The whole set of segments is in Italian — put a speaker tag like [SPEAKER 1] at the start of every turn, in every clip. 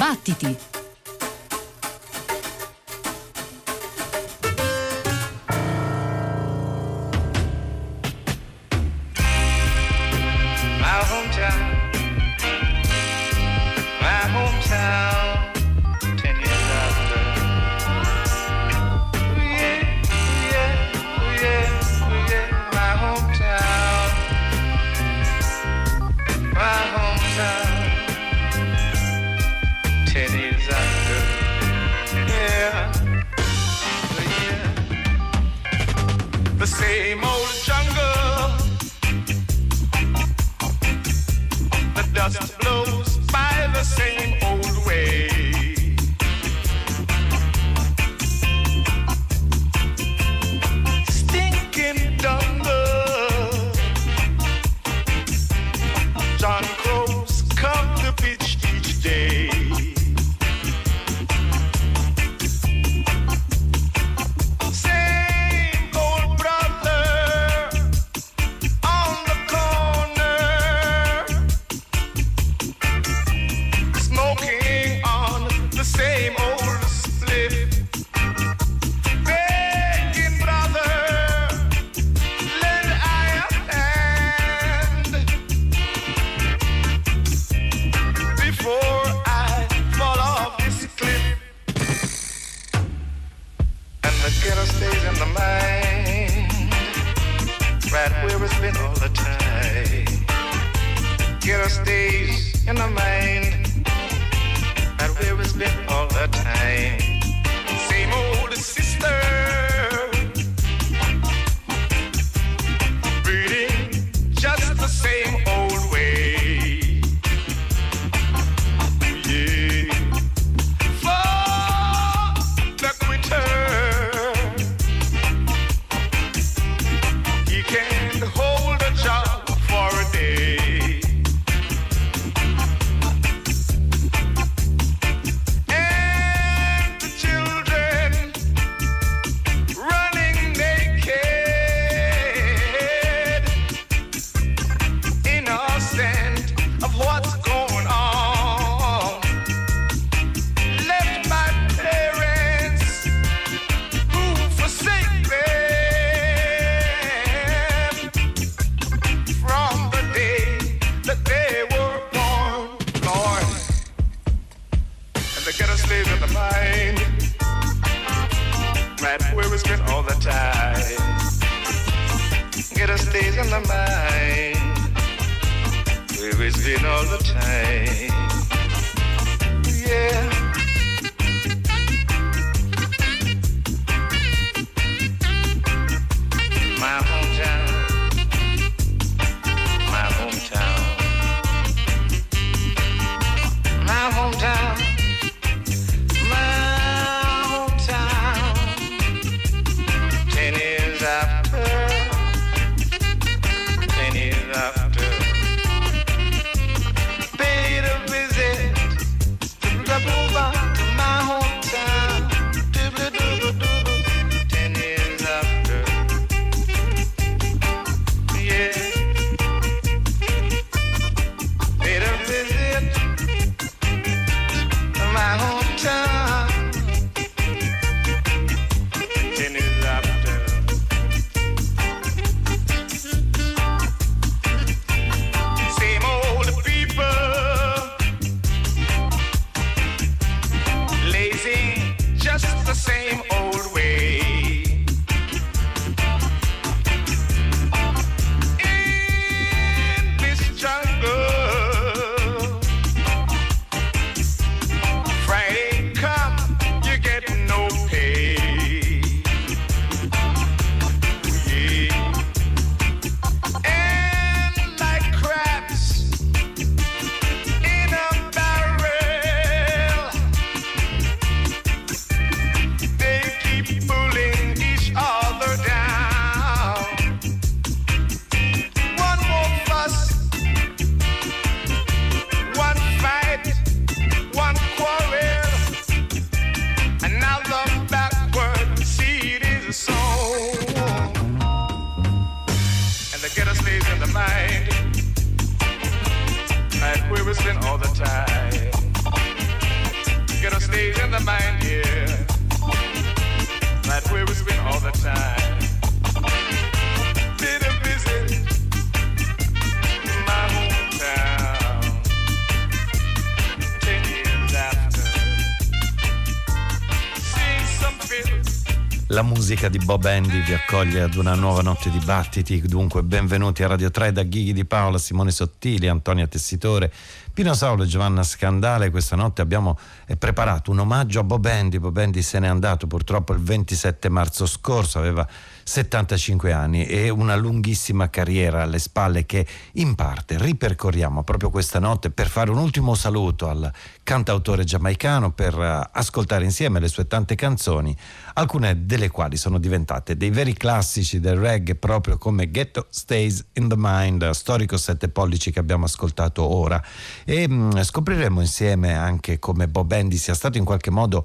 [SPEAKER 1] Battiti!
[SPEAKER 2] plays at the mind. Right where we spend all the time. Get us stays in the mind.
[SPEAKER 3] We're spend all the time.
[SPEAKER 4] Yeah. Musica di Bob Andy vi accoglie ad una nuova notte di battiti, dunque benvenuti a Radio 3 da Ghighi di Paola, Simone Sottili, Antonia Tessitore, Pino Saulo e Giovanna Scandale. Questa notte abbiamo eh, preparato un omaggio a Bob Andy. Bob Andy se n'è andato purtroppo il 27 marzo scorso, aveva 75 anni e una lunghissima carriera alle spalle che in parte ripercorriamo proprio questa notte per fare un ultimo saluto al cantautore giamaicano, per uh, ascoltare insieme le sue tante canzoni, alcune delle quali sono diventate dei veri classici del reggae, proprio come Ghetto Stays in the Mind, storico sette pollici che abbiamo ascoltato ora. E um, scopriremo insieme anche come Bob Andy sia stato in qualche modo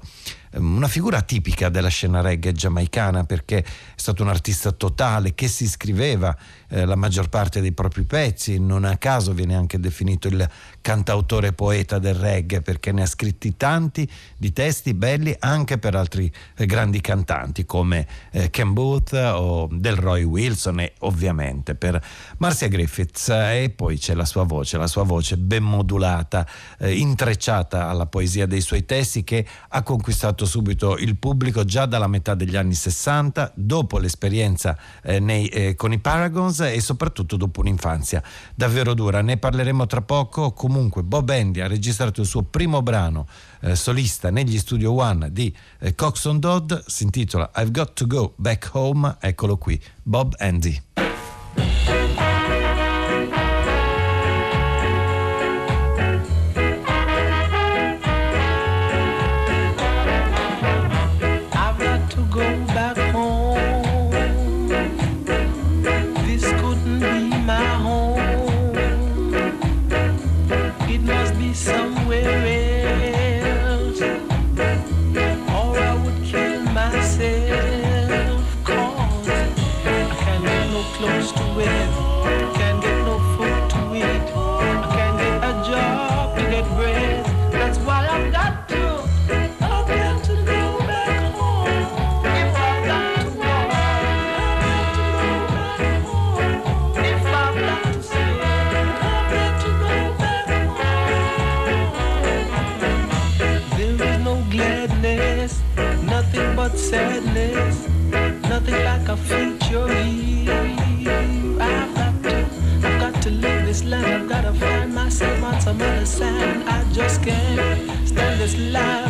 [SPEAKER 4] una figura tipica della scena reggae giamaicana perché è stato un artista totale che si scriveva eh, la maggior parte dei propri pezzi, non a caso viene anche definito il cantautore poeta del reggae perché ne ha scritti tanti di testi belli anche per altri eh, grandi cantanti come eh, Ken Booth o Delroy Wilson e ovviamente per Marcia Griffiths e poi c'è la sua voce, la sua voce ben modulata, eh, intrecciata alla poesia dei suoi testi che ha conquistato subito il pubblico già dalla metà degli anni 60, dopo l'esperienza eh, nei, eh, con i Paragons e soprattutto dopo un'infanzia davvero dura. Ne parleremo tra poco. Comunque Bob Andy ha registrato il suo primo brano eh, solista negli Studio One di eh, Coxon Dodd, si intitola I've Got to Go Back Home, eccolo qui, Bob Andy.
[SPEAKER 5] Side. I just can't stand this life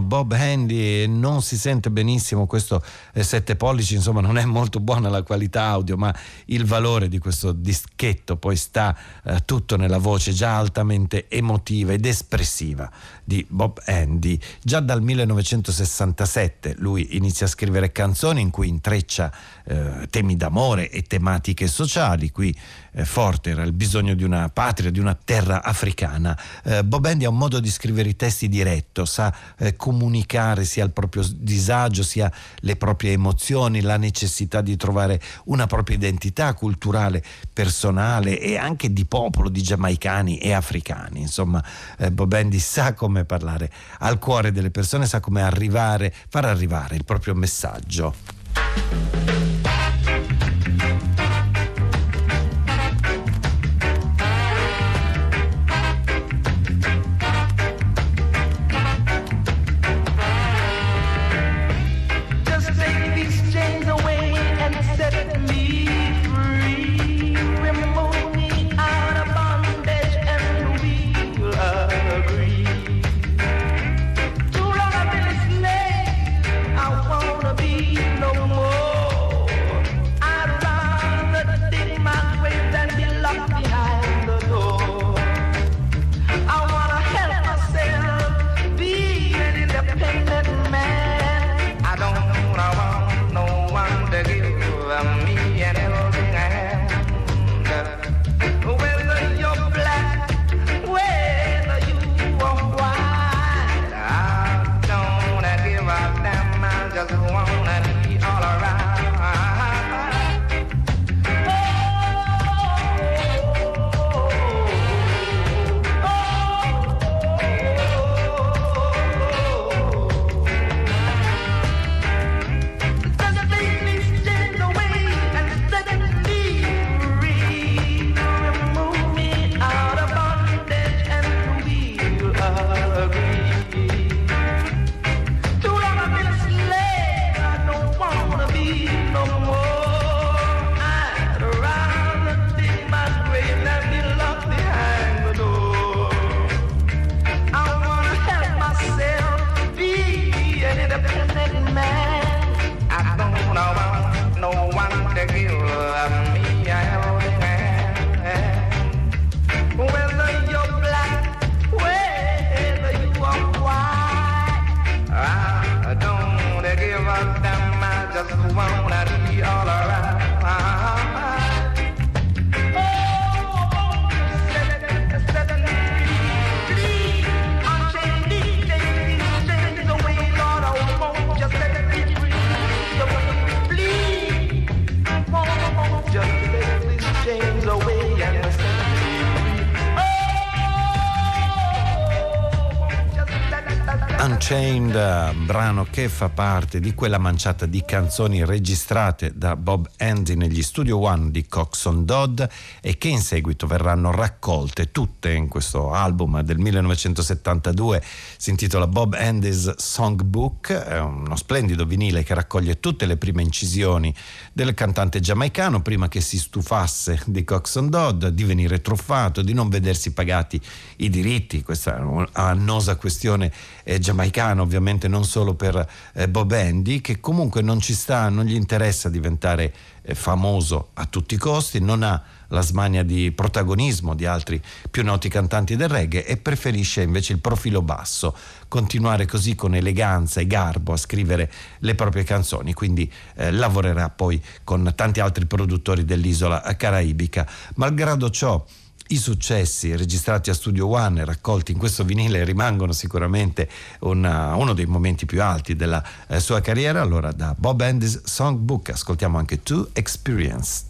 [SPEAKER 4] Bob Handy, non si sente benissimo questo 7 eh, pollici, insomma non è molto buona la qualità audio, ma il valore di questo dischetto poi sta eh, tutto nella voce già altamente emotiva ed espressiva di Bob Handy. Già dal 1967 lui inizia a scrivere canzoni in cui intreccia eh, temi d'amore e tematiche sociali, qui eh, forte era il bisogno di una patria, di una terra africana. Eh, Bob Andy ha un modo di scrivere i testi diretto, sa eh, comunicare sia il proprio disagio, sia le proprie emozioni, la necessità di trovare una propria identità culturale, personale e anche di popolo, di giamaicani e africani. Insomma, eh, Bob Andy sa come parlare al cuore delle persone, sa come arrivare, far arrivare il proprio messaggio. Fa parte di quella manciata di canzoni registrate da Bob Andy negli Studio One di Coxon Dodd e che in seguito verranno raccolte tutte in questo album del 1972 si intitola Bob Andy's Songbook è uno splendido vinile che raccoglie tutte le prime incisioni del cantante giamaicano prima che si stufasse di Coxon Dodd di venire truffato di non vedersi pagati i diritti. Questa è un'annosa questione eh, giamaicana ovviamente non solo per eh, Bob Andy che comunque non ci sta, non gli interessa diventare eh, famoso a tutti i costi, non ha la smania di protagonismo di altri più noti cantanti del reggae e preferisce invece il profilo basso, continuare così con eleganza e garbo a scrivere le proprie canzoni, quindi eh, lavorerà poi con tanti altri produttori dell'isola caraibica. Malgrado ciò, i successi registrati a Studio One e raccolti in questo vinile rimangono sicuramente una, uno dei momenti più alti della eh, sua carriera. Allora, da Bob Andy's Songbook ascoltiamo anche To Experience.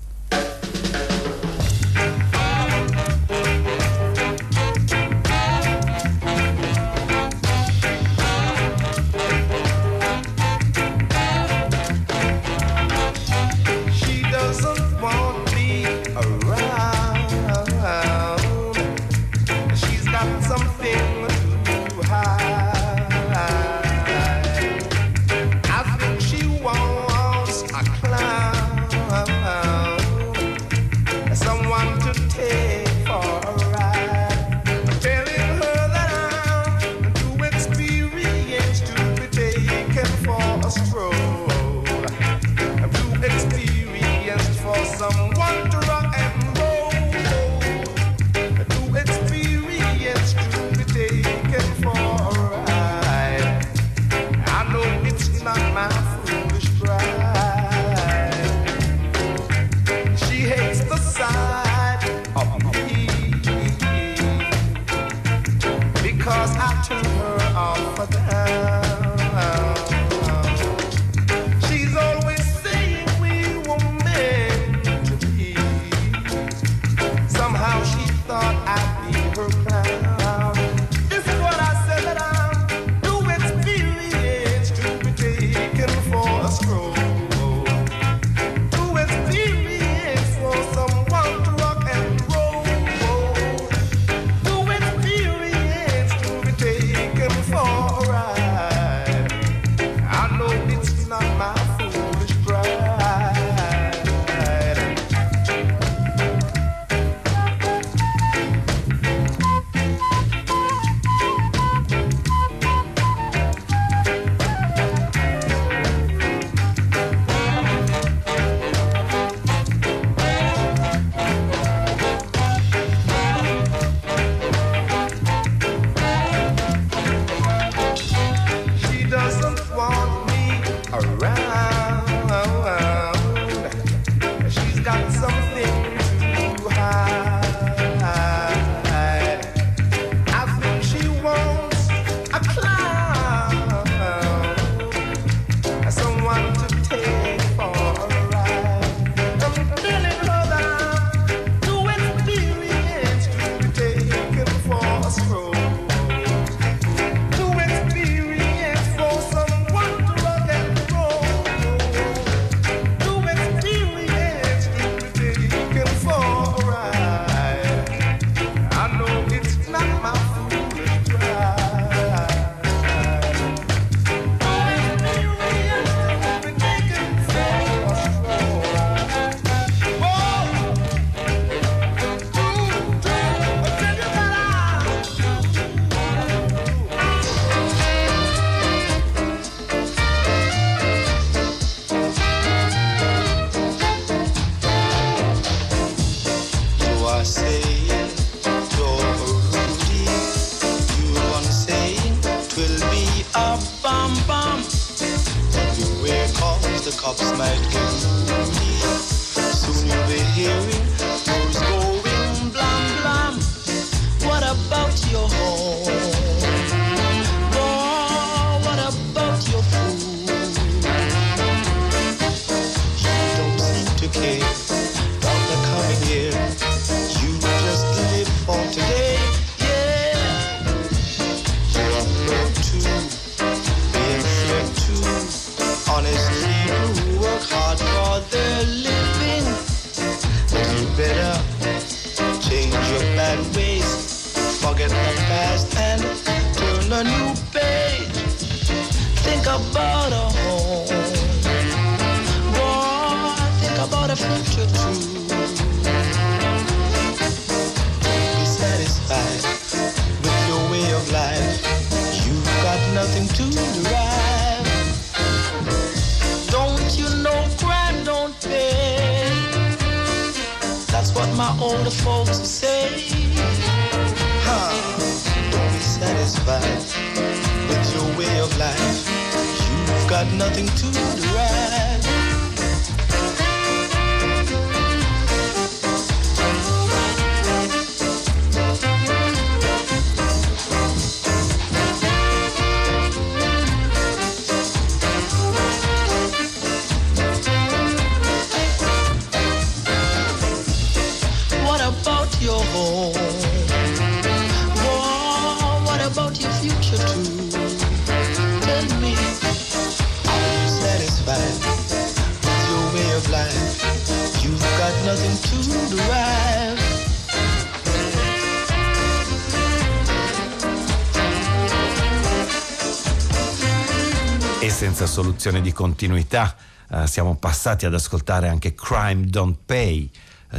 [SPEAKER 4] Soluzione di continuità. Uh, siamo passati ad ascoltare anche Crime Don't Pay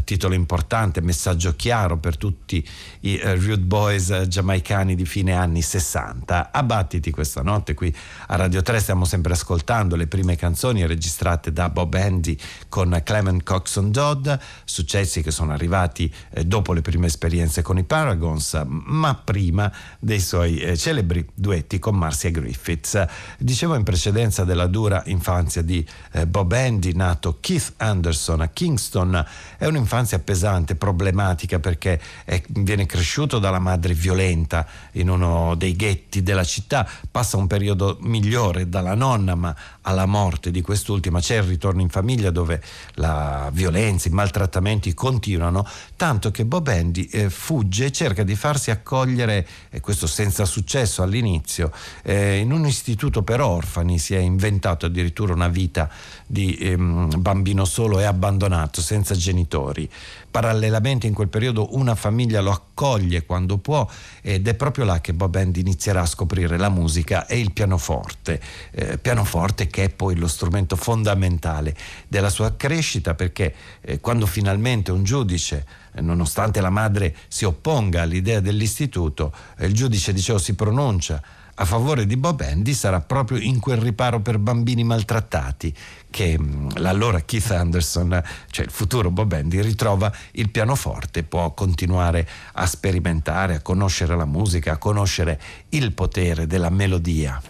[SPEAKER 4] titolo importante, messaggio chiaro per tutti i uh, Rude Boys uh, giamaicani di fine anni 60. Abbattiti questa notte qui a Radio 3 stiamo sempre ascoltando le prime canzoni registrate da Bob Andy con Clement Coxon Dodd, successi che sono arrivati eh, dopo le prime esperienze con i Paragons, ma prima dei suoi eh, celebri duetti con Marcia Griffiths. Dicevo in precedenza della dura infanzia di eh, Bob Andy, nato Keith Anderson a Kingston, è un un'infanzia pesante, problematica perché è, viene cresciuto dalla madre violenta in uno dei ghetti della città, passa un periodo migliore dalla nonna ma alla morte di quest'ultima c'è il ritorno in famiglia dove la violenza, i maltrattamenti continuano, tanto che Bob Andy eh, fugge e cerca di farsi accogliere, e questo senza successo all'inizio, eh, in un istituto per orfani, si è inventato addirittura una vita di ehm, bambino solo e abbandonato, senza genitori. Parallelamente in quel periodo una famiglia lo accoglie quando può ed è proprio là che Bob Andy inizierà a scoprire la musica e il pianoforte, eh, pianoforte che è poi lo strumento fondamentale della sua crescita perché eh, quando finalmente un giudice eh, nonostante la madre si opponga all'idea dell'istituto, eh, il giudice dicevo si pronuncia a favore di Bob Andy sarà proprio in quel riparo per bambini maltrattati che mm, l'allora Keith Anderson, cioè il futuro Bob Andy, ritrova il pianoforte, può continuare a sperimentare, a conoscere la musica, a conoscere il potere della melodia.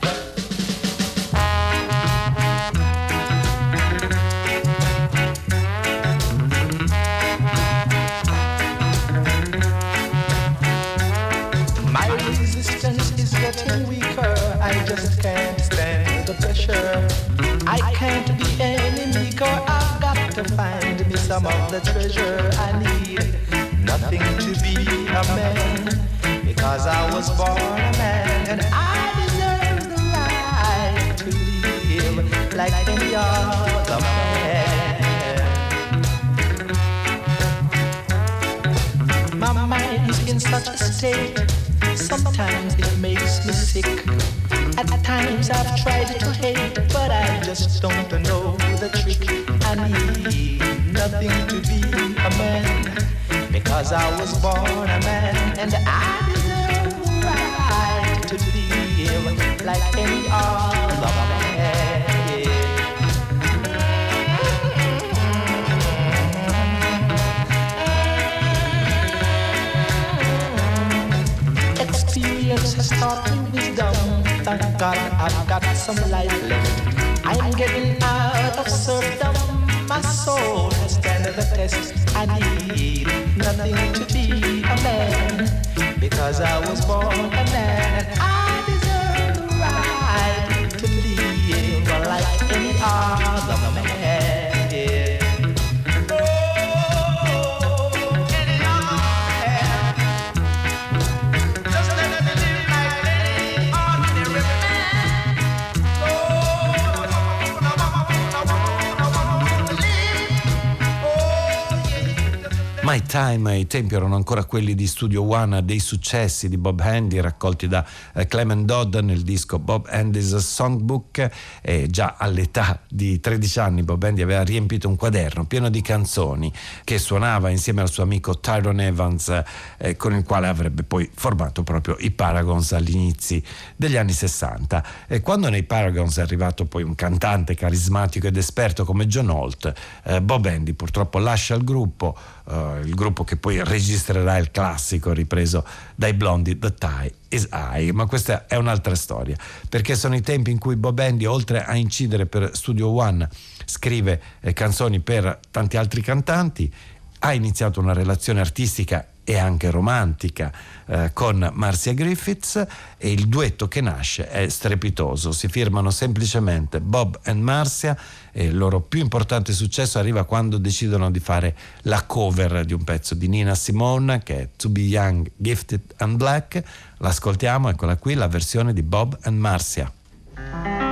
[SPEAKER 6] Some of the treasure I need. Nothing to be a man because I was born a man and I deserve the right to live like any other man. My mind is in such a state. Sometimes it makes me sick. At times I've tried to hate, but I just don't know the trick nothing to be a man because I was born a man and I deserve the right to live like any other man. Experience has taught me wisdom. Thank God I've got some life left. I'm getting out of serfdom my soul has stand the test. I need nothing to be a man because I was born a man and I deserve the right to live like any other man.
[SPEAKER 4] My Time, i tempi erano ancora quelli di Studio One, dei successi di Bob Handy raccolti da eh, Clement Dodd nel disco Bob Handy's Songbook. E già all'età di 13 anni Bob Handy aveva riempito un quaderno pieno di canzoni che suonava insieme al suo amico Tyrone Evans eh, con il quale avrebbe poi formato proprio i Paragons agli inizi degli anni 60 e quando nei Paragons è arrivato poi un cantante carismatico ed esperto come John Holt eh, Bob Handy purtroppo lascia il gruppo uh, il gruppo che poi registrerà il classico ripreso dai blondi The Tie is High, ma questa è un'altra storia, perché sono i tempi in cui Bob Andy, oltre a incidere per Studio One, scrive eh, canzoni per tanti altri cantanti, ha iniziato una relazione artistica e anche romantica eh, con Marcia Griffiths e il duetto che nasce è strepitoso. Si firmano semplicemente Bob e Marcia e il loro più importante successo arriva quando decidono di fare la cover di un pezzo di Nina Simone che è To Be Young, Gifted and Black. L'ascoltiamo, eccola qui, la versione di Bob and Marcia.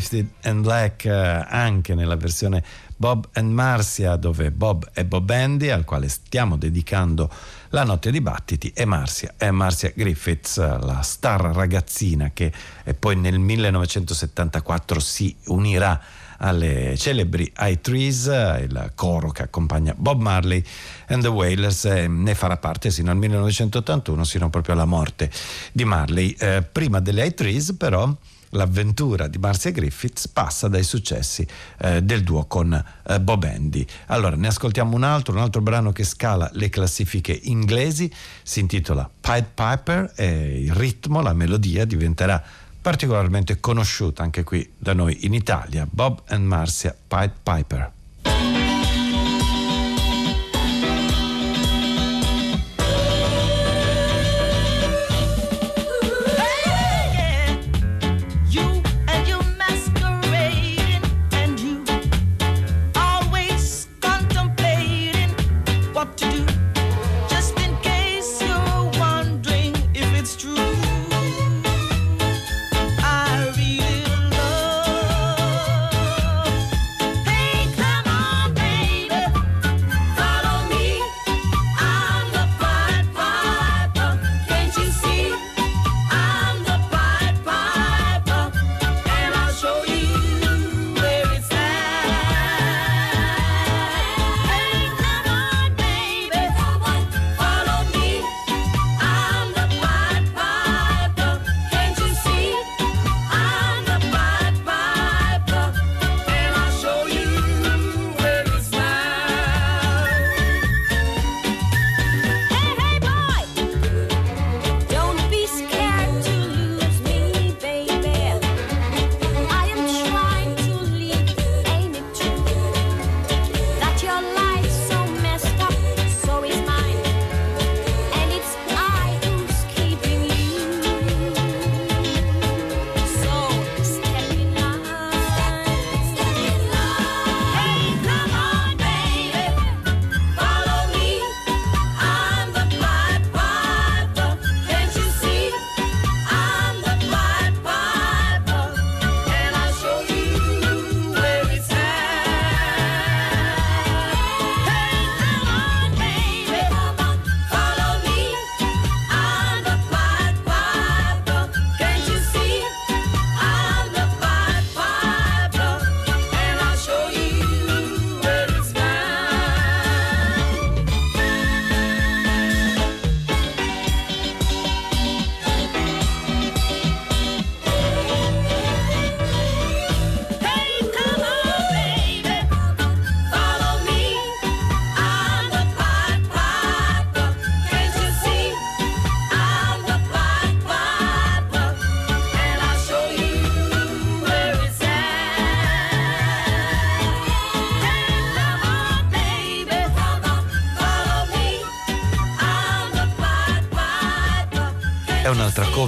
[SPEAKER 5] Gifted and Black eh, anche nella versione Bob and Marcia dove Bob è Bob Andy al quale stiamo dedicando la notte di battiti e Marcia è Marcia Griffiths la star ragazzina che poi nel 1974 si unirà alle celebri I Trees, il coro che accompagna Bob Marley and the Wailers, eh, ne farà parte sino al 1981, sino proprio alla morte di Marley. Eh, prima delle I Trees però l'avventura di Marcia Griffiths passa dai successi eh, del duo con eh, Bob Andy. Allora ne ascoltiamo un altro, un altro brano che scala le classifiche inglesi, si intitola Pied Piper e il ritmo, la melodia diventerà particolarmente conosciuta anche qui da noi in Italia, Bob and Marcia Pied Piper.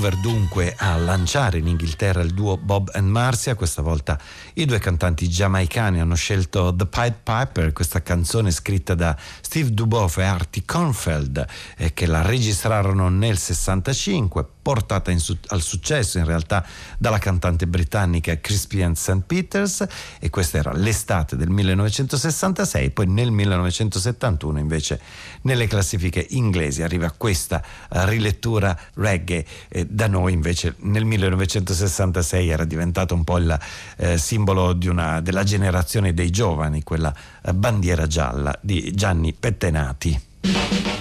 [SPEAKER 5] Cover dunque a lanciare in Inghilterra il duo Bob and Marcia, questa volta i due cantanti giamaicani hanno scelto The Pied Piper, questa canzone scritta da Steve Duboff e Artie Kornfeld eh, che la registrarono nel 65 portata su- al successo in realtà dalla cantante britannica Crispian St. Peters e questa era l'estate del 1966, poi nel 1971 invece nelle classifiche inglesi arriva questa uh, rilettura reggae, eh, da noi invece nel 1966 era diventato un po' il eh, simbolo una, della generazione dei giovani, quella eh, bandiera gialla di Gianni Pettenati.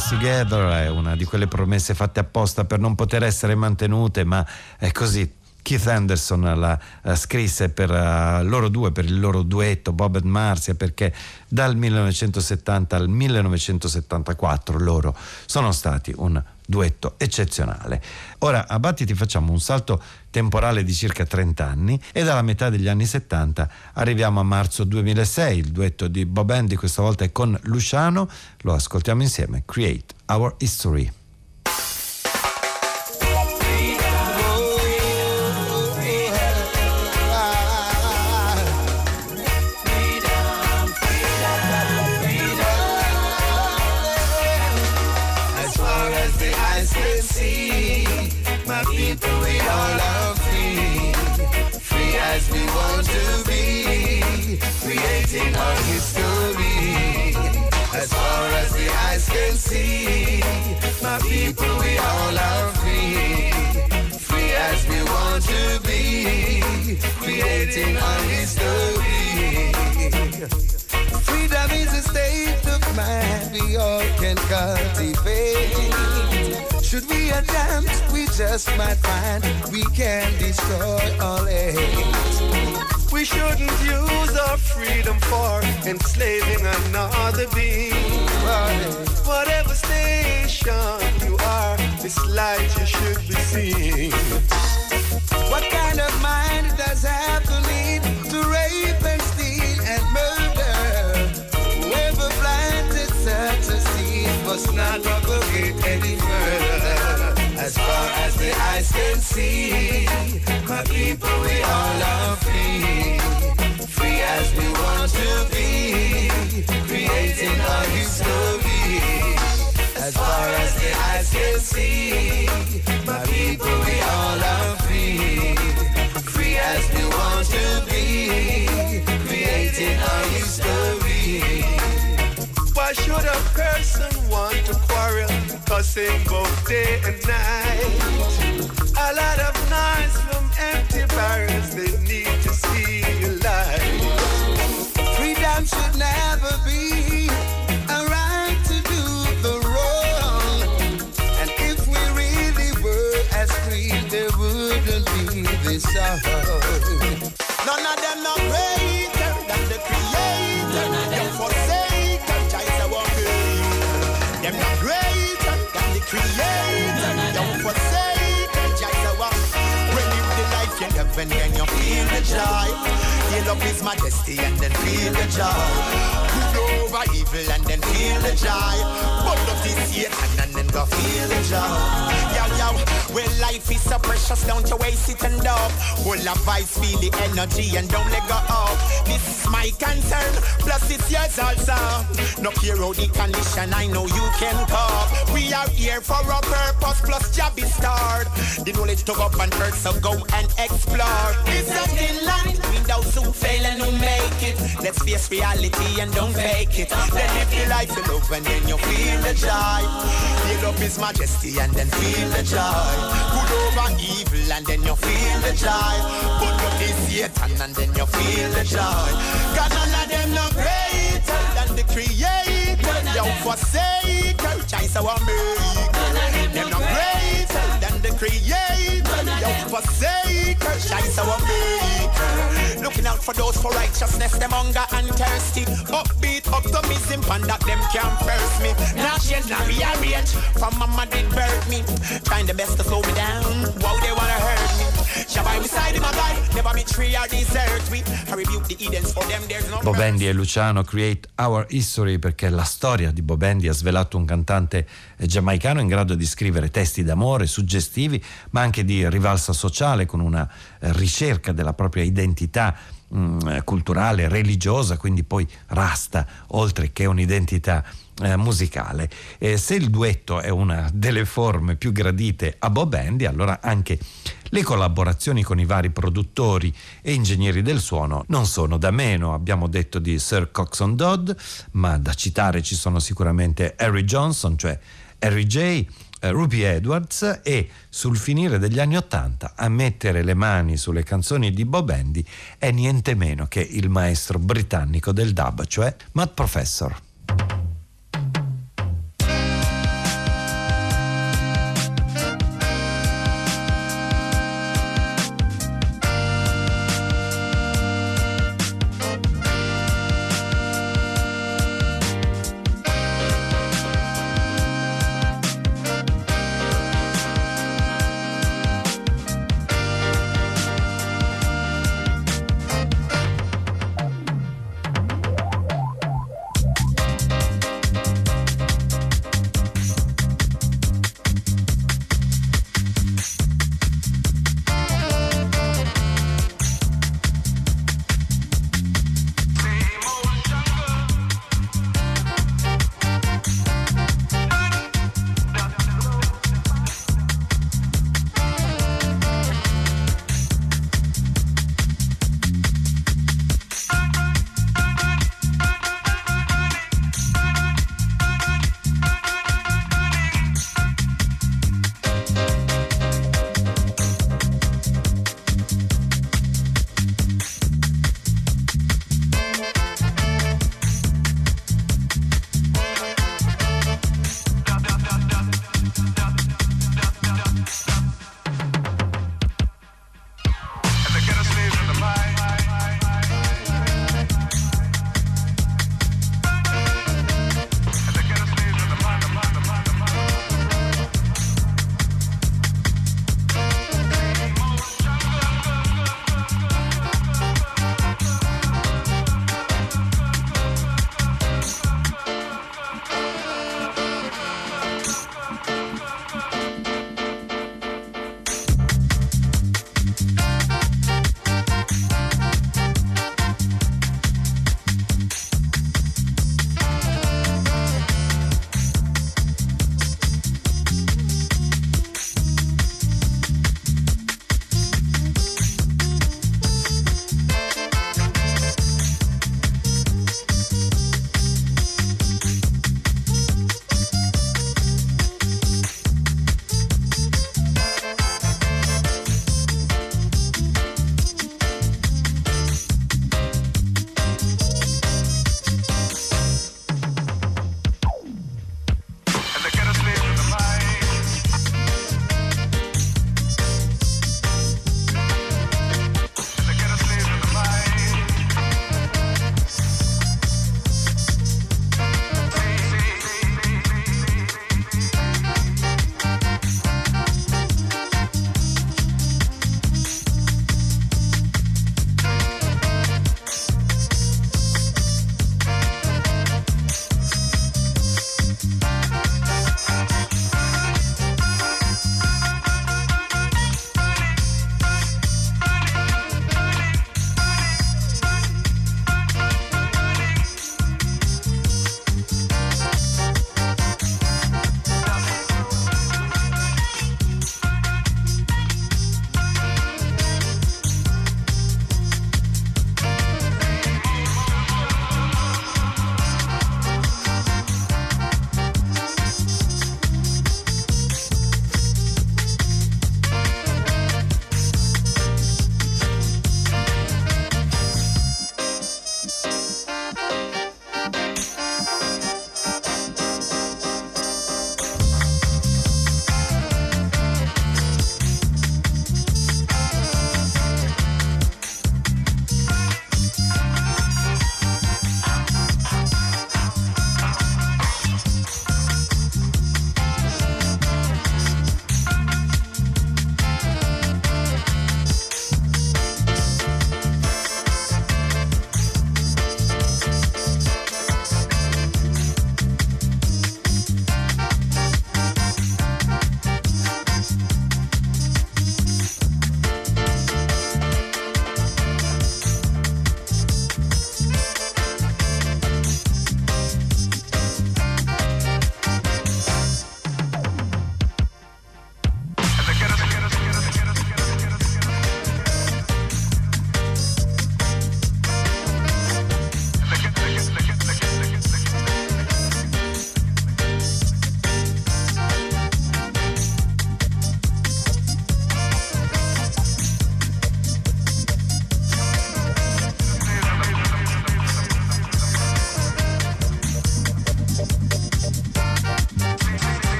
[SPEAKER 4] Always Together è una di quelle promesse fatte apposta per non poter essere mantenute, ma è così. Keith Anderson la uh, scrisse per uh, loro due, per il loro duetto Bob e Marcia, perché dal 1970 al 1974 loro sono stati un duetto eccezionale. Ora a Battiti facciamo un salto temporale di circa 30 anni e dalla metà degli anni 70 arriviamo a marzo 2006, il duetto di Bob Andy questa volta è con Luciano, lo ascoltiamo insieme, Create Our History.
[SPEAKER 7] See. My people, we all are free. Free as we want to be. Creating our history. Freedom is a state of mind we all can cultivate. Should we attempt, we just might find we can destroy all hate. We shouldn't use our freedom for enslaving another being. Whatever station you are, this light you should be seeing. What kind of mind does have the need to rape and steal and murder? Whoever planted such a seed must not further. As far as the eyes can see, my people, we all are free. Free as we want to be, creating our history. As far as the eyes can see, my people, we all are free. Free as we want to be, creating our history. Why should a person want to quarrel, cussing both day and night? A lot of noise from empty barrels, they need to see a light. Freedom should never be a right to do the wrong. And if we really were as free, there wouldn't be this song. None of them are greater creator. Them forsaken, Jah our When you live the life you live and then you feel the joy. Feel up his majesty and then feel the joy. Over evil and then feel the joy. But love this Satan and then go feel the joy. Yo, yo, well life is so precious, don't you waste it and up. Full of vice, feel the energy and don't let go up. This is my concern, plus it's yours also. No care how the condition, I know you can cope. We are here for a purpose, plus job is start. The knowledge to go and earth, so go and explore. It's a between those who fail and who make it. Let's face reality and don't fake it. Then live the life you love and then you feel the joy. Feel up his majesty and then feel the joy. Good over evil and then you feel the joy. Put up this Satan and then you feel the joy. God none of them no greater than the creator. You forsake choice our make. Them no creator. You forsake her choice our make. Looking out for those for righteousness, them hunger and thirsty. Upbeat optimism, and that them can't first me. Change, now rearrange. From mama did birth me. Trying the best to slow me down. Wow, they wanna hurt me. No
[SPEAKER 4] Bobendi e Luciano Create Our History perché la storia di Bobendi ha svelato un cantante eh, giamaicano in grado di scrivere testi d'amore suggestivi ma anche di rivalsa sociale con una eh, ricerca della propria identità mh, culturale, religiosa, quindi poi rasta oltre che un'identità eh, musicale. Eh, se il duetto è una delle forme più gradite a Bob Andy, allora anche le collaborazioni con i vari produttori e ingegneri del suono non sono da meno. Abbiamo detto di Sir Coxon Dodd, ma da citare ci sono sicuramente Harry Johnson, cioè Harry J., eh, Ruby Edwards e sul finire degli anni Ottanta a mettere le mani sulle canzoni di Bob Andy è niente meno che il maestro britannico del dub, cioè Matt Professor.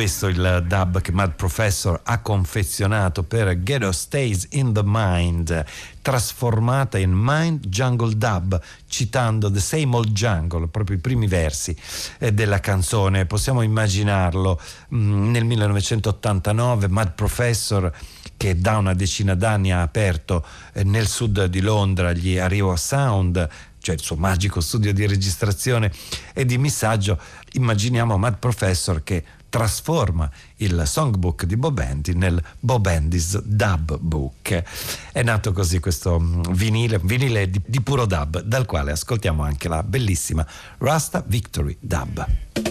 [SPEAKER 4] Questo il dub che Mad Professor ha confezionato per Ghetto Stays in the Mind, trasformata in Mind Jungle Dub, citando The Same Old Jungle, proprio i primi versi eh, della canzone. Possiamo immaginarlo mm, nel 1989, Mad Professor che da una decina d'anni ha aperto eh, nel sud di Londra gli Ariwa Sound, cioè il suo magico studio di registrazione e di missaggio, immaginiamo Mad Professor che trasforma il songbook di Bob Andy nel Bob Andy's Dub Book. È nato così questo mm, vinile, vinile di, di puro dub, dal quale ascoltiamo anche la bellissima Rasta Victory Dub.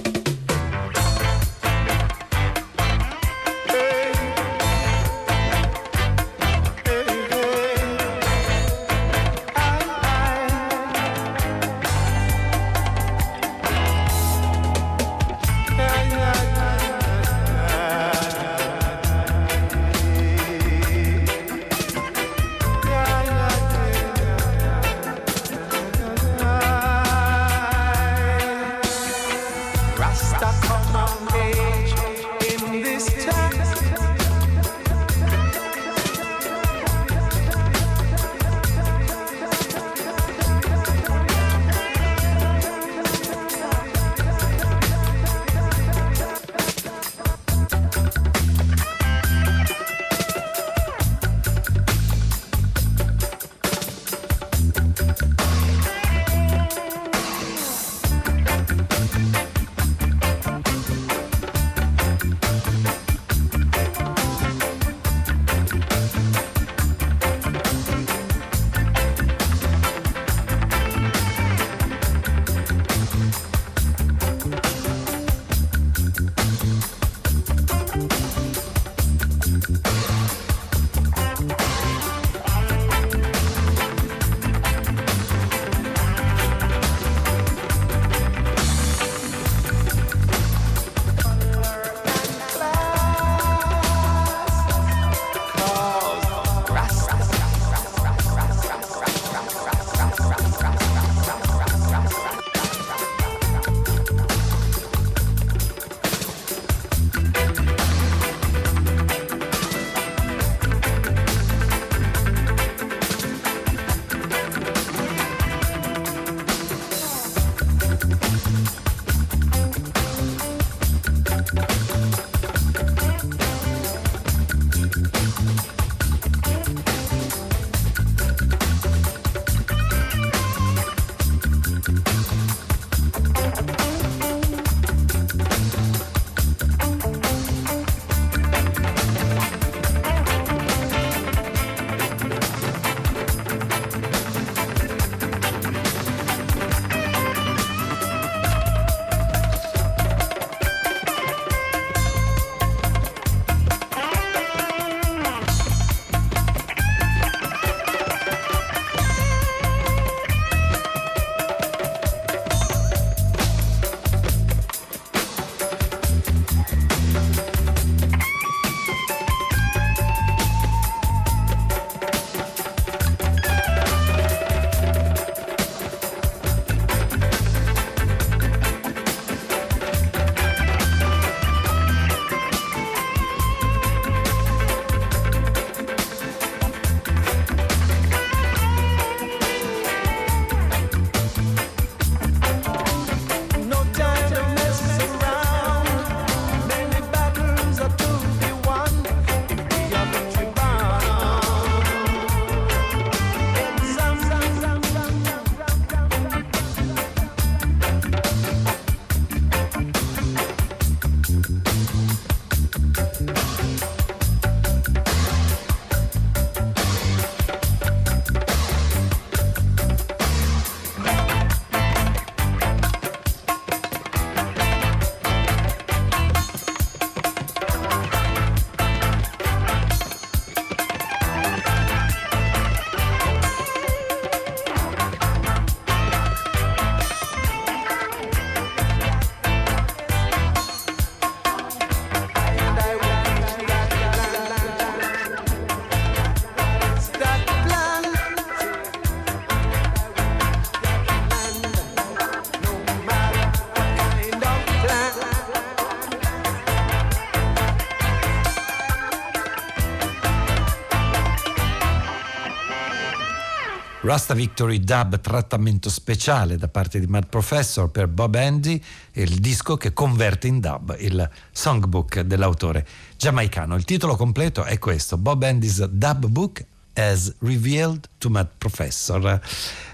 [SPEAKER 4] Rasta Victory Dub trattamento speciale da parte di Mad Professor per Bob Andy, il disco che converte in dub il songbook dell'autore giamaicano. Il titolo completo è questo, Bob Andy's Dub Book as Revealed to Mad Professor.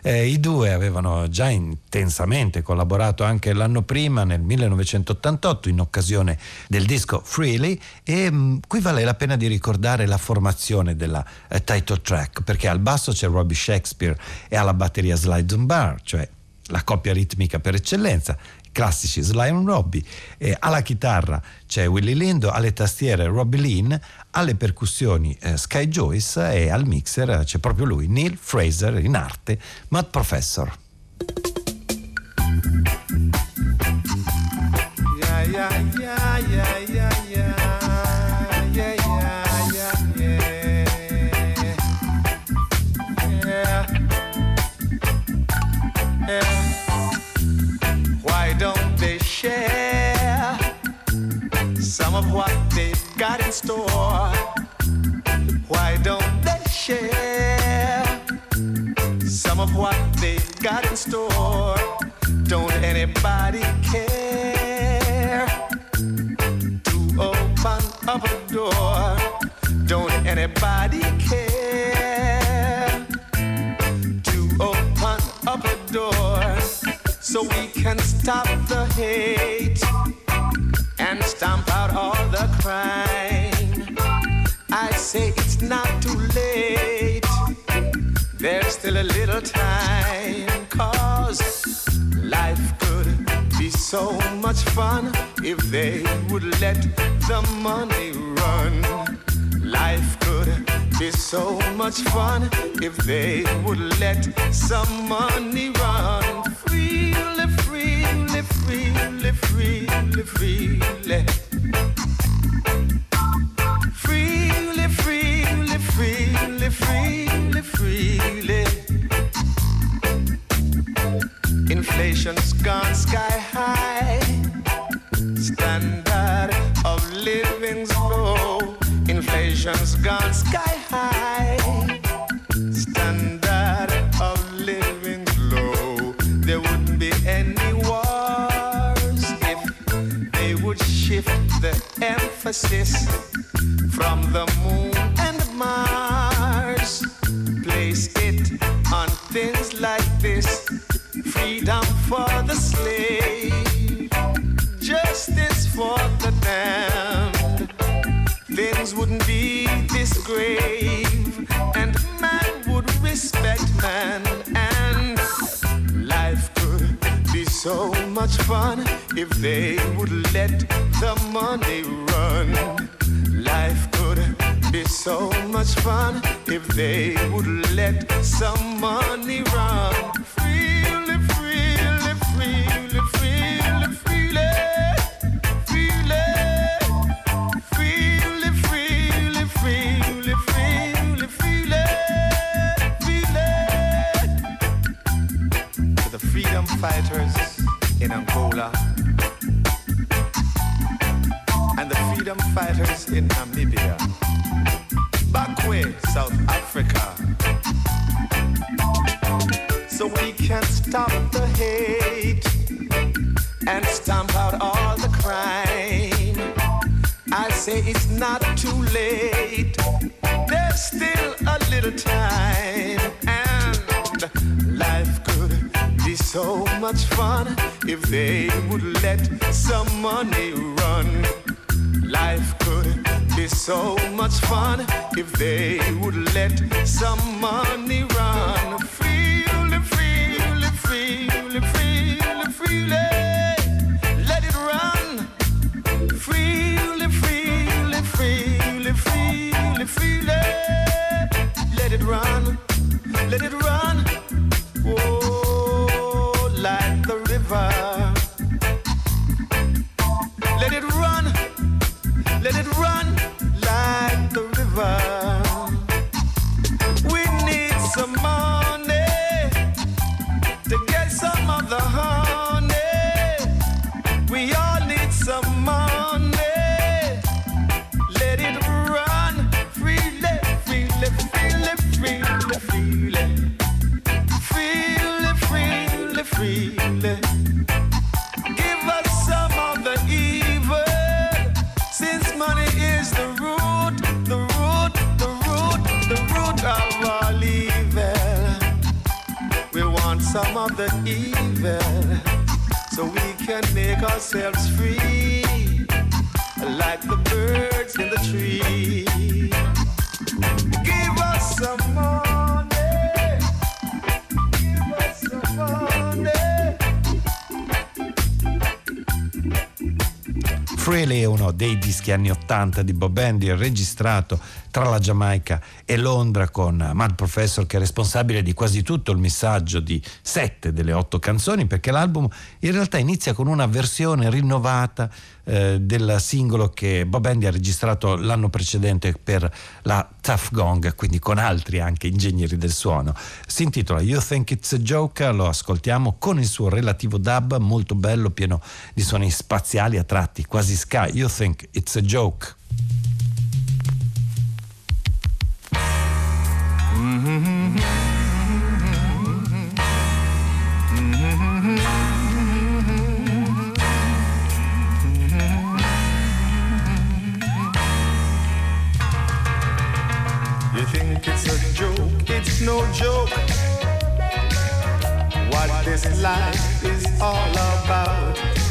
[SPEAKER 4] Eh, I due avevano già intensamente collaborato anche l'anno prima, nel 1988, in occasione del disco Freely e mh, mm, qui vale la pena di ricordare la formazione della eh, title track, perché al basso c'è Robbie Shakespeare e alla batteria Sly Dunbar, cioè la coppia ritmica per eccellenza, classici and Robbie, eh, alla chitarra c'è Willy Lindo, alle tastiere Robbie Lean, alle percussioni eh, Sky Joyce e al mixer c'è proprio lui, Neil Fraser in arte, Mad Professor. Yeah, yeah, yeah,
[SPEAKER 1] some of what they've got in store. Why don't they share some of what they've got in store? Don't anybody care to open up a door? Don't anybody care to open up a door so we can stop the hate? Crime. I say it's not too late. There's still a little time. Cause life could be so much fun if they would let the money run. Life could be so much fun if they would let some money run. Freely, freely, freely, freely, freely. Freely, Inflation's gone sky high. Standard of living's low. Inflation's gone sky high. Standard of living's low. There wouldn't be any wars if they would shift the emphasis from the moon and Mars. Place it on things like this freedom for the slave, justice for the damned. Things wouldn't be this grave, and man would respect man, and life could be so much fun if they would let the money run. Life could be so much fun if they would let some money run. Fighters in Angola and the freedom fighters in Namibia, Bakwe, South Africa. So we can stop the hate and stamp out all the crime. I say it's not too late. There's still a little time, and life could so much fun if they would let some money run. Life could be so much fun if they would let some money run. Freely, freely, freely, freely, freely. Let it run. Freely, freely, freely, freely, freely. Let it run. Let it run. Oh, the evil, so we can make ourselves free, like the birds in the tree.
[SPEAKER 4] Freely è uno dei dischi anni 80 di Bob Andy, registrato tra la Giamaica e Londra con Mad Professor che è responsabile di quasi tutto il missaggio di sette delle otto canzoni perché l'album in realtà inizia con una versione rinnovata eh, del singolo che Bob Andy ha registrato l'anno precedente per la Tough Gong, quindi con altri anche ingegneri del suono. Si intitola You Think It's a Joke, lo ascoltiamo con il suo relativo dub molto bello, pieno di suoni spaziali a tratti, quasi sky. You Think It's a Joke.
[SPEAKER 1] You think it's a joke, it's no joke. What this life is all about.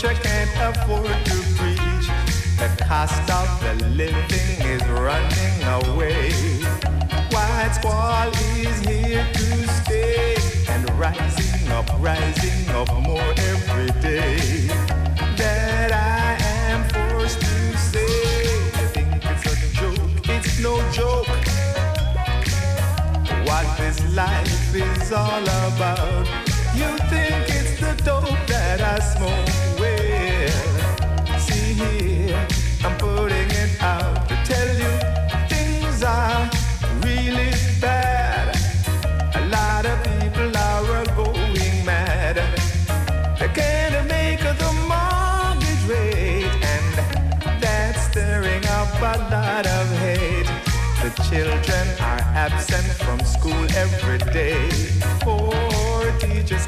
[SPEAKER 1] Preacher can't afford to preach. The cost of the living is running away. White squall is here to stay and rising up, rising up more every day. That I am forced to say, you think it's a joke? It's no joke what this life is all about. You think it's the dope that I smoke? Children are absent from school every day. Poor teachers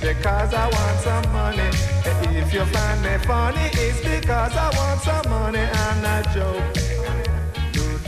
[SPEAKER 1] because I want some money. If you find me funny, it's because I want some money. I'm not joking. Do,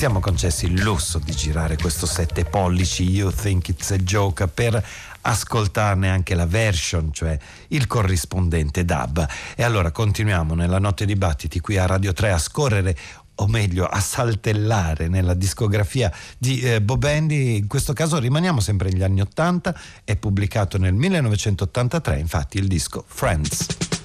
[SPEAKER 4] siamo concessi il lusso di girare questo 7 pollici You Think It's a Joke per ascoltarne anche la version, cioè il corrispondente dub. E allora continuiamo nella notte dibattiti qui a Radio 3 a scorrere o meglio a saltellare nella discografia di eh, Bob Andy, in questo caso rimaniamo sempre negli anni 80, è pubblicato nel 1983 infatti il disco Friends.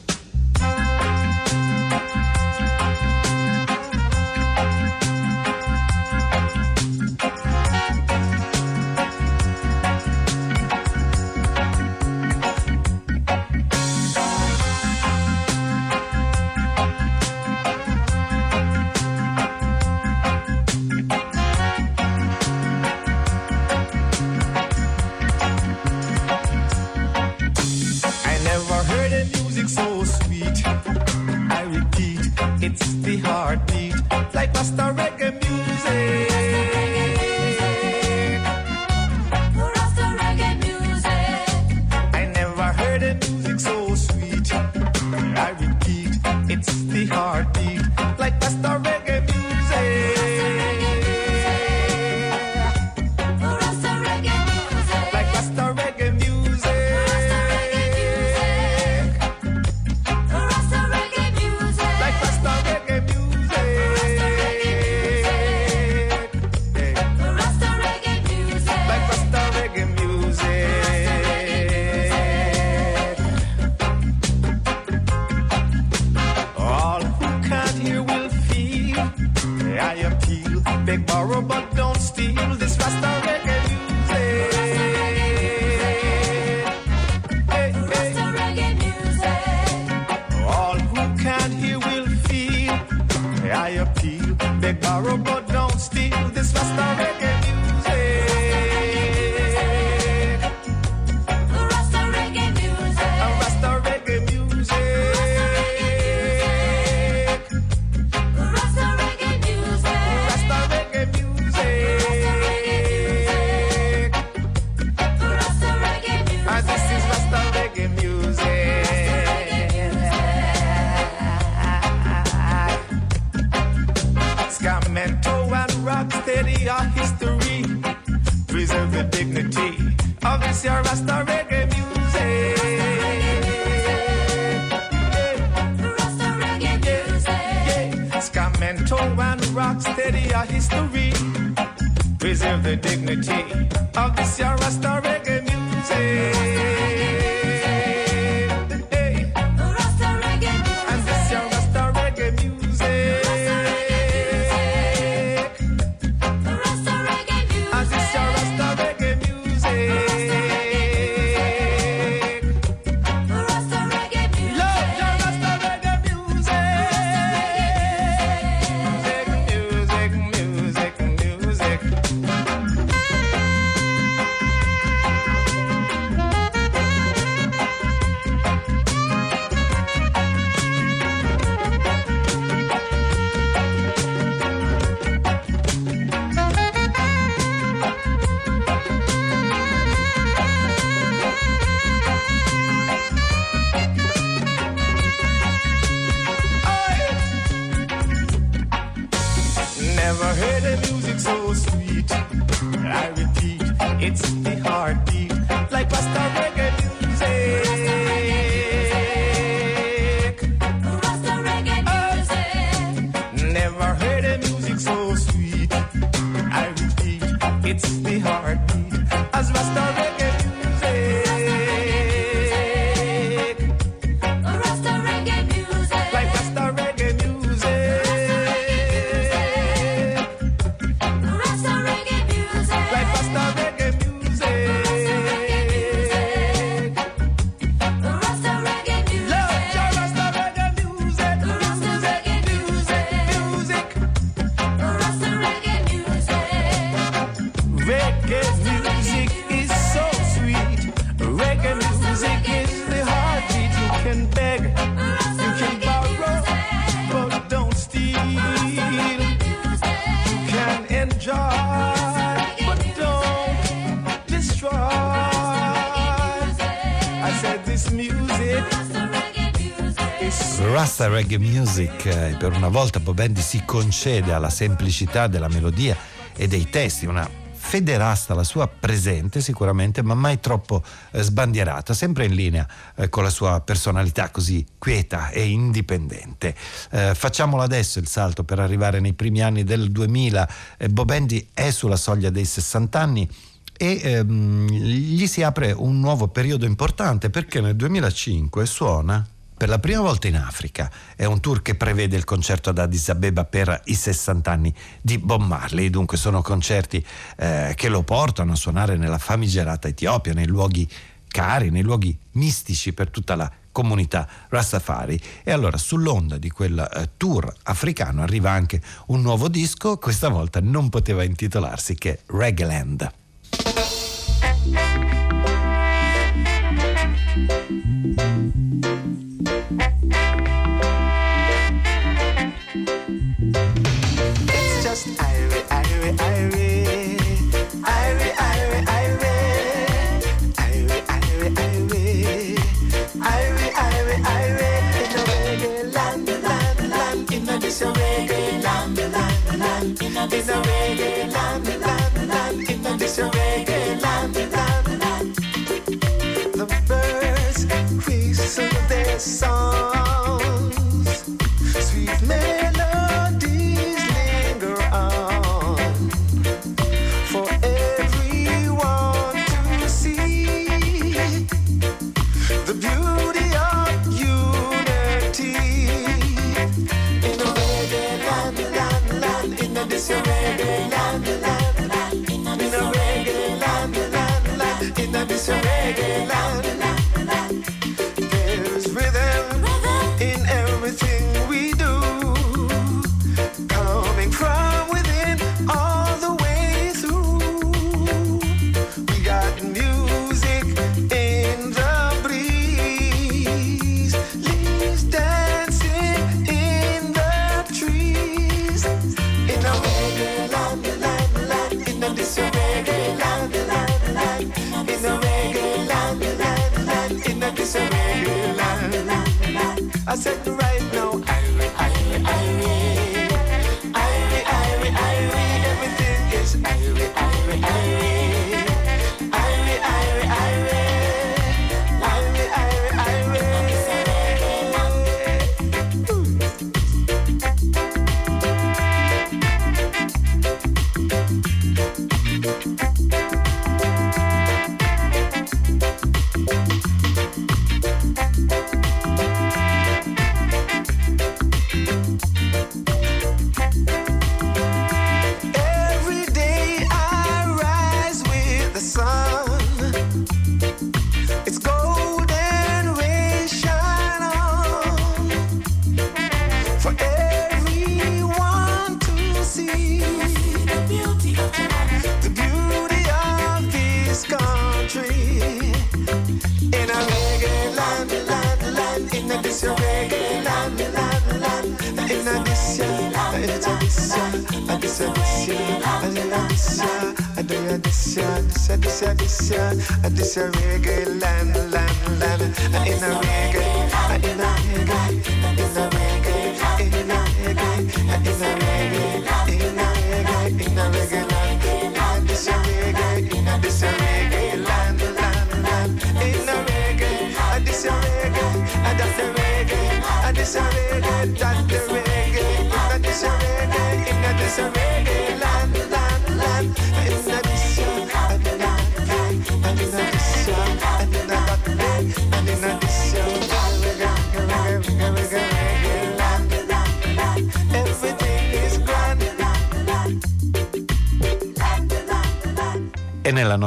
[SPEAKER 1] party. They borrow but don't steal. This Rasta reggae. Rasta Reggae Music eh, per una volta Bob Andy si concede alla semplicità della melodia e dei testi, una fede rasta la sua presente sicuramente, ma mai troppo eh, sbandierata, sempre in linea eh, con la sua personalità così quieta e indipendente. Eh, facciamolo adesso il salto per arrivare nei primi anni del 2000. Eh, Bob Andy è sulla soglia dei 60 anni e ehm, gli si apre un nuovo periodo importante perché nel 2005 suona per la prima volta in Africa. È un tour che prevede il concerto ad Addis Abeba per i 60 anni di Bob Marley, dunque sono concerti eh, che lo portano a suonare nella famigerata Etiopia, nei luoghi cari, nei luoghi mistici per tutta la comunità Rastafari e allora sull'onda di quel eh, tour africano arriva anche un nuovo disco, questa volta non poteva intitolarsi che Reggae Land.
[SPEAKER 8] listen to this
[SPEAKER 1] song.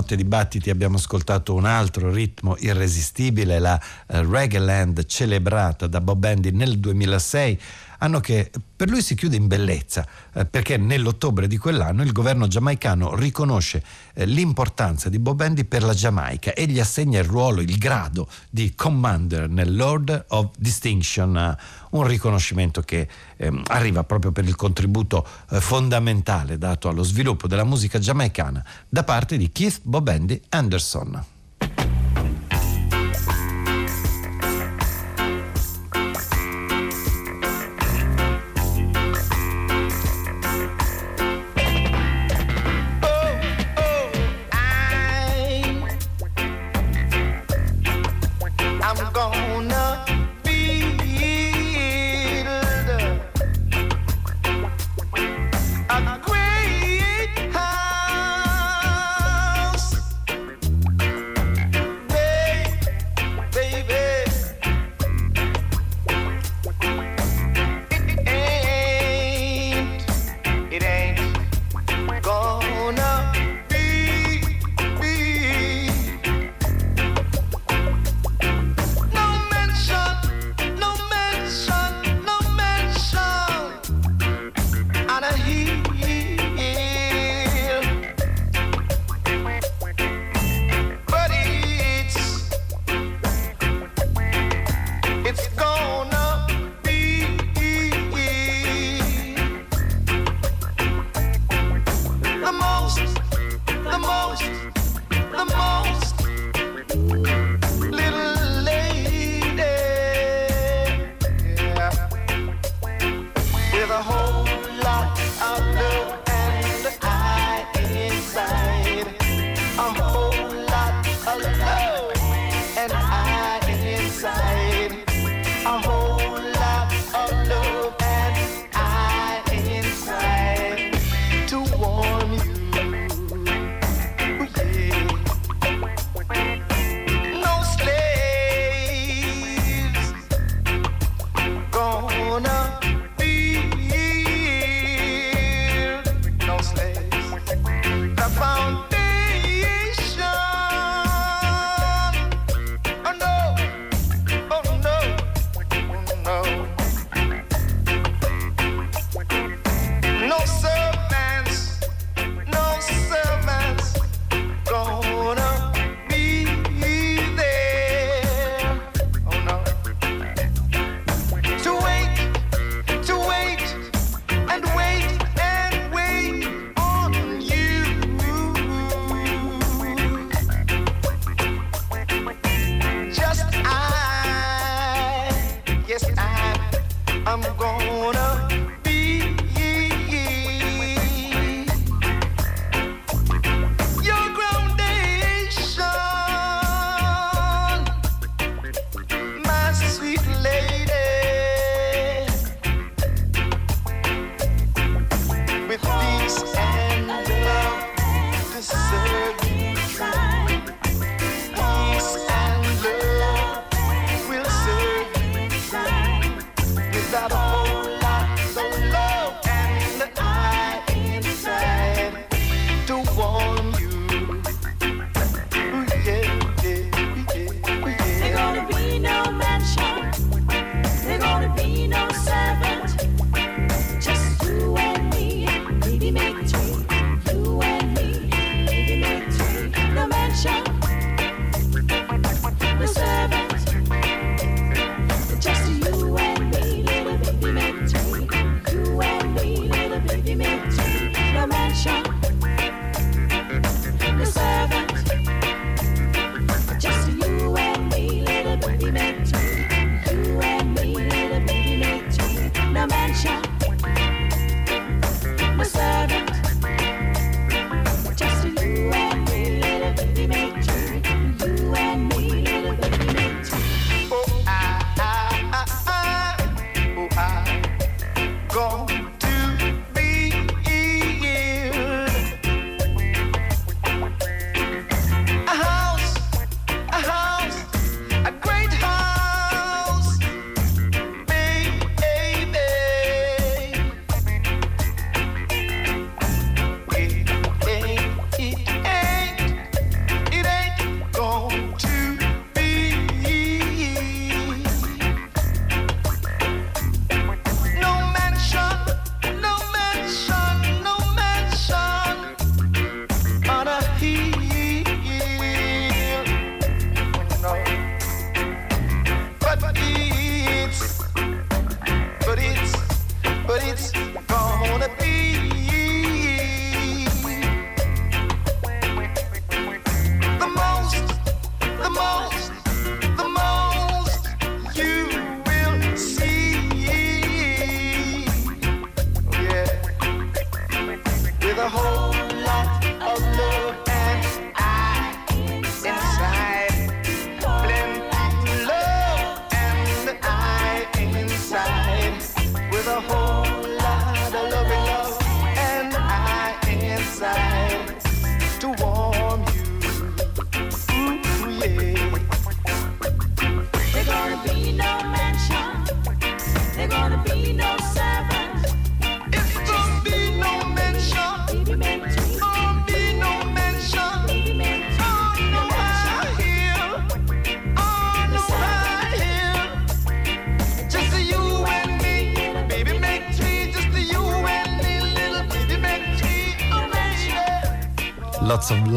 [SPEAKER 1] Notte di battiti abbiamo ascoltato un altro ritmo irresistibile, la eh, Reggae Land celebrata da Bob Andy nel 2006, anno che per lui si chiude in bellezza, eh, perché nell'ottobre di quell'anno il governo giamaicano riconosce eh, l'importanza di Bob Andy per la Giamaica e gli assegna il ruolo, il grado di Commander nell'Order of Distinction, eh, un riconoscimento che ehm, arriva proprio per il contributo eh, fondamentale dato allo sviluppo della musica giamaicana da parte di Keith Bob Andy Anderson.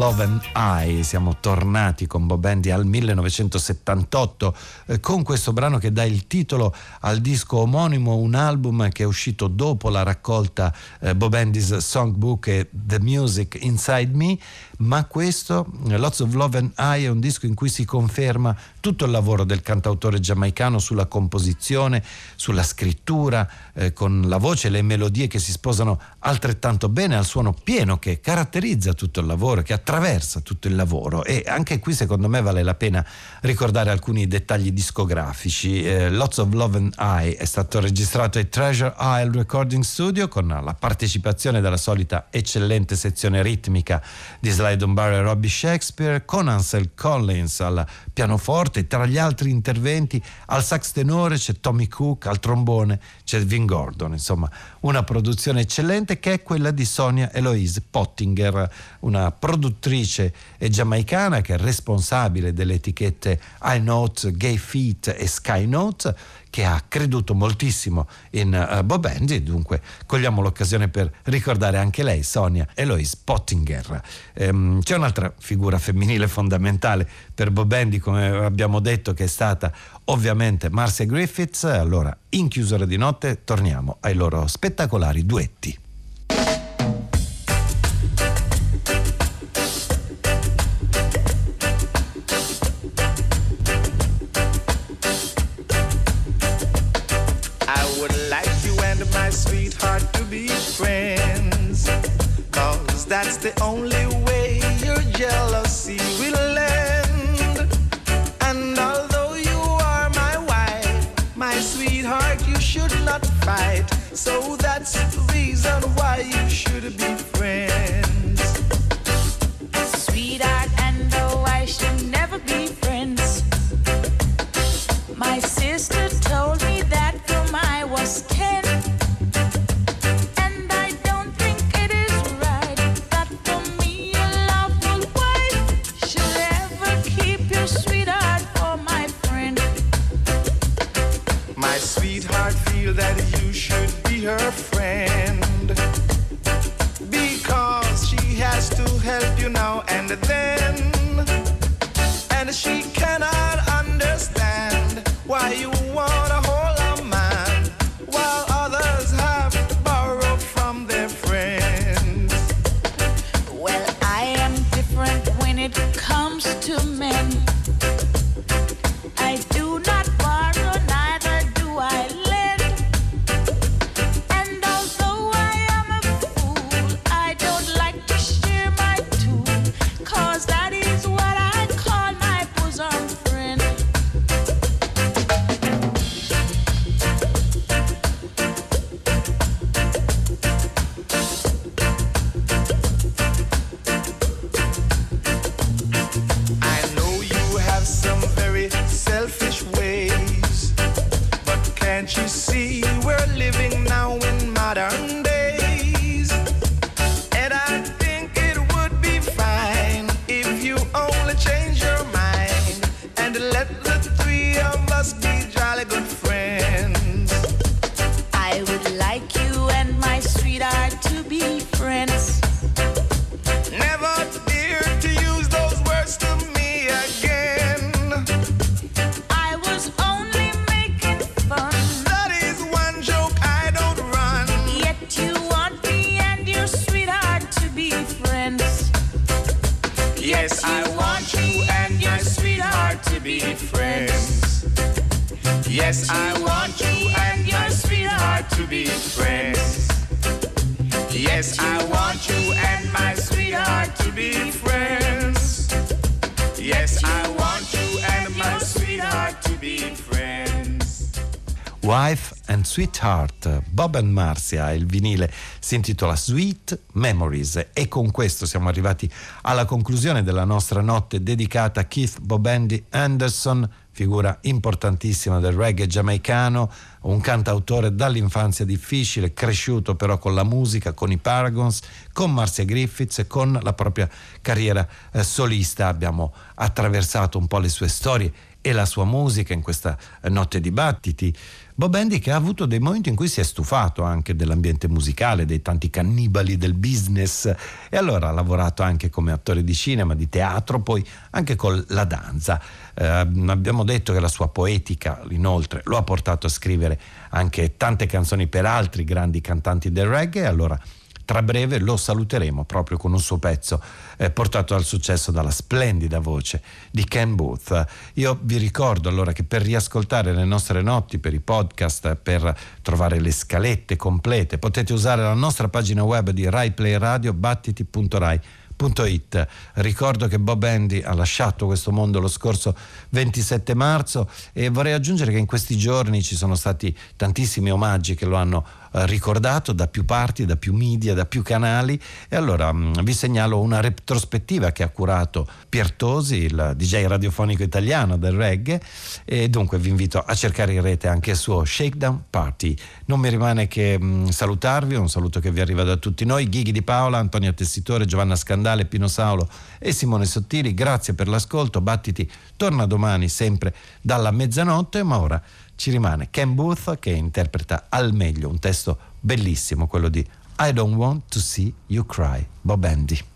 [SPEAKER 4] Love and I, siamo tornati con Bob Andy al 1978 eh, con questo brano che dà il titolo al disco omonimo, un album che è uscito dopo la raccolta eh, Bob Andy's Songbook e The Music Inside Me, ma questo, Lots of Love and I, è un disco in cui si conferma tutto il lavoro del cantautore giamaicano sulla composizione, sulla scrittura, eh, con la voce e le melodie che si sposano altrettanto bene al suono pieno che caratterizza tutto il lavoro, che attraversa tutto il lavoro e anche qui secondo me vale la pena ricordare alcuni dettagli discografici. Eh, Lots of Love and I è stato registrato ai Treasure Isle Recording Studio con la partecipazione della solita eccellente sezione ritmica di Sly Dunbar e Robbie Shakespeare, con Ansel Collins al pianoforte, tra gli altri interventi al sax tenore c'è Tommy Cook, al trombone c'è Vin Gordon, insomma una produzione eccellente che è quella di Sonia Eloise Pottinger, una produttrice giamaicana che è responsabile delle etichette iNote, Gay Feet e Sky Note che ha creduto moltissimo in uh, Bob Andy dunque cogliamo l'occasione per ricordare anche lei, Sonia Eloise Pottinger. Ehm, c'è un'altra figura femminile fondamentale per Bob Andy, come abbiamo detto, che è stata ovviamente Marcia Griffiths. Allora, in chiusura di notte, torniamo ai loro spettacolari duetti.
[SPEAKER 5] Only way your jealousy will end. And although you are my wife, my sweetheart, you should not fight. So that's the reason why you should be
[SPEAKER 9] Sweetheart.
[SPEAKER 4] Bob and Marcia, il vinile si intitola Sweet Memories e con questo siamo arrivati alla conclusione della nostra notte dedicata a Keith Bobandy Anderson, figura importantissima del reggae giamaicano, un cantautore dall'infanzia difficile, cresciuto però con la musica, con i Paragons, con Marcia Griffiths e con la propria carriera eh, solista. Abbiamo attraversato un po' le sue storie e la sua musica in questa notte di battiti. Bob Andy che ha avuto dei momenti in cui si è stufato anche dell'ambiente musicale, dei tanti cannibali del business e allora ha lavorato anche come attore di cinema, di teatro, poi anche con la danza. Eh, abbiamo detto che la sua poetica inoltre lo ha portato a scrivere anche tante canzoni per altri grandi cantanti del reggae, allora tra breve lo saluteremo proprio con un suo pezzo eh, portato al successo dalla splendida voce di Ken Booth. Io vi ricordo allora che per riascoltare le nostre notti, per i podcast, per trovare le scalette complete, potete usare la nostra pagina web di Rai Play Radio battiti.rai It. Ricordo che Bob Andy ha lasciato questo mondo lo scorso 27 marzo e vorrei aggiungere che in questi giorni ci sono stati tantissimi omaggi che lo hanno ricordato da più parti, da più media, da più canali. E allora mm, vi segnalo una retrospettiva che ha curato Piertosi, il DJ radiofonico italiano del reggae. E dunque vi invito a cercare in rete anche il suo Shakedown Party. Non mi rimane che mm, salutarvi, un saluto che vi arriva da tutti noi, Ghighi di Paola, Antonio Tessitore, Giovanna Scandale, Pino Saulo e Simone Sottili, grazie per l'ascolto, Battiti torna domani sempre dalla mezzanotte, ma ora ci rimane Ken Booth che interpreta al meglio un testo bellissimo, quello di I Don't Want to See You Cry, Bob Andy.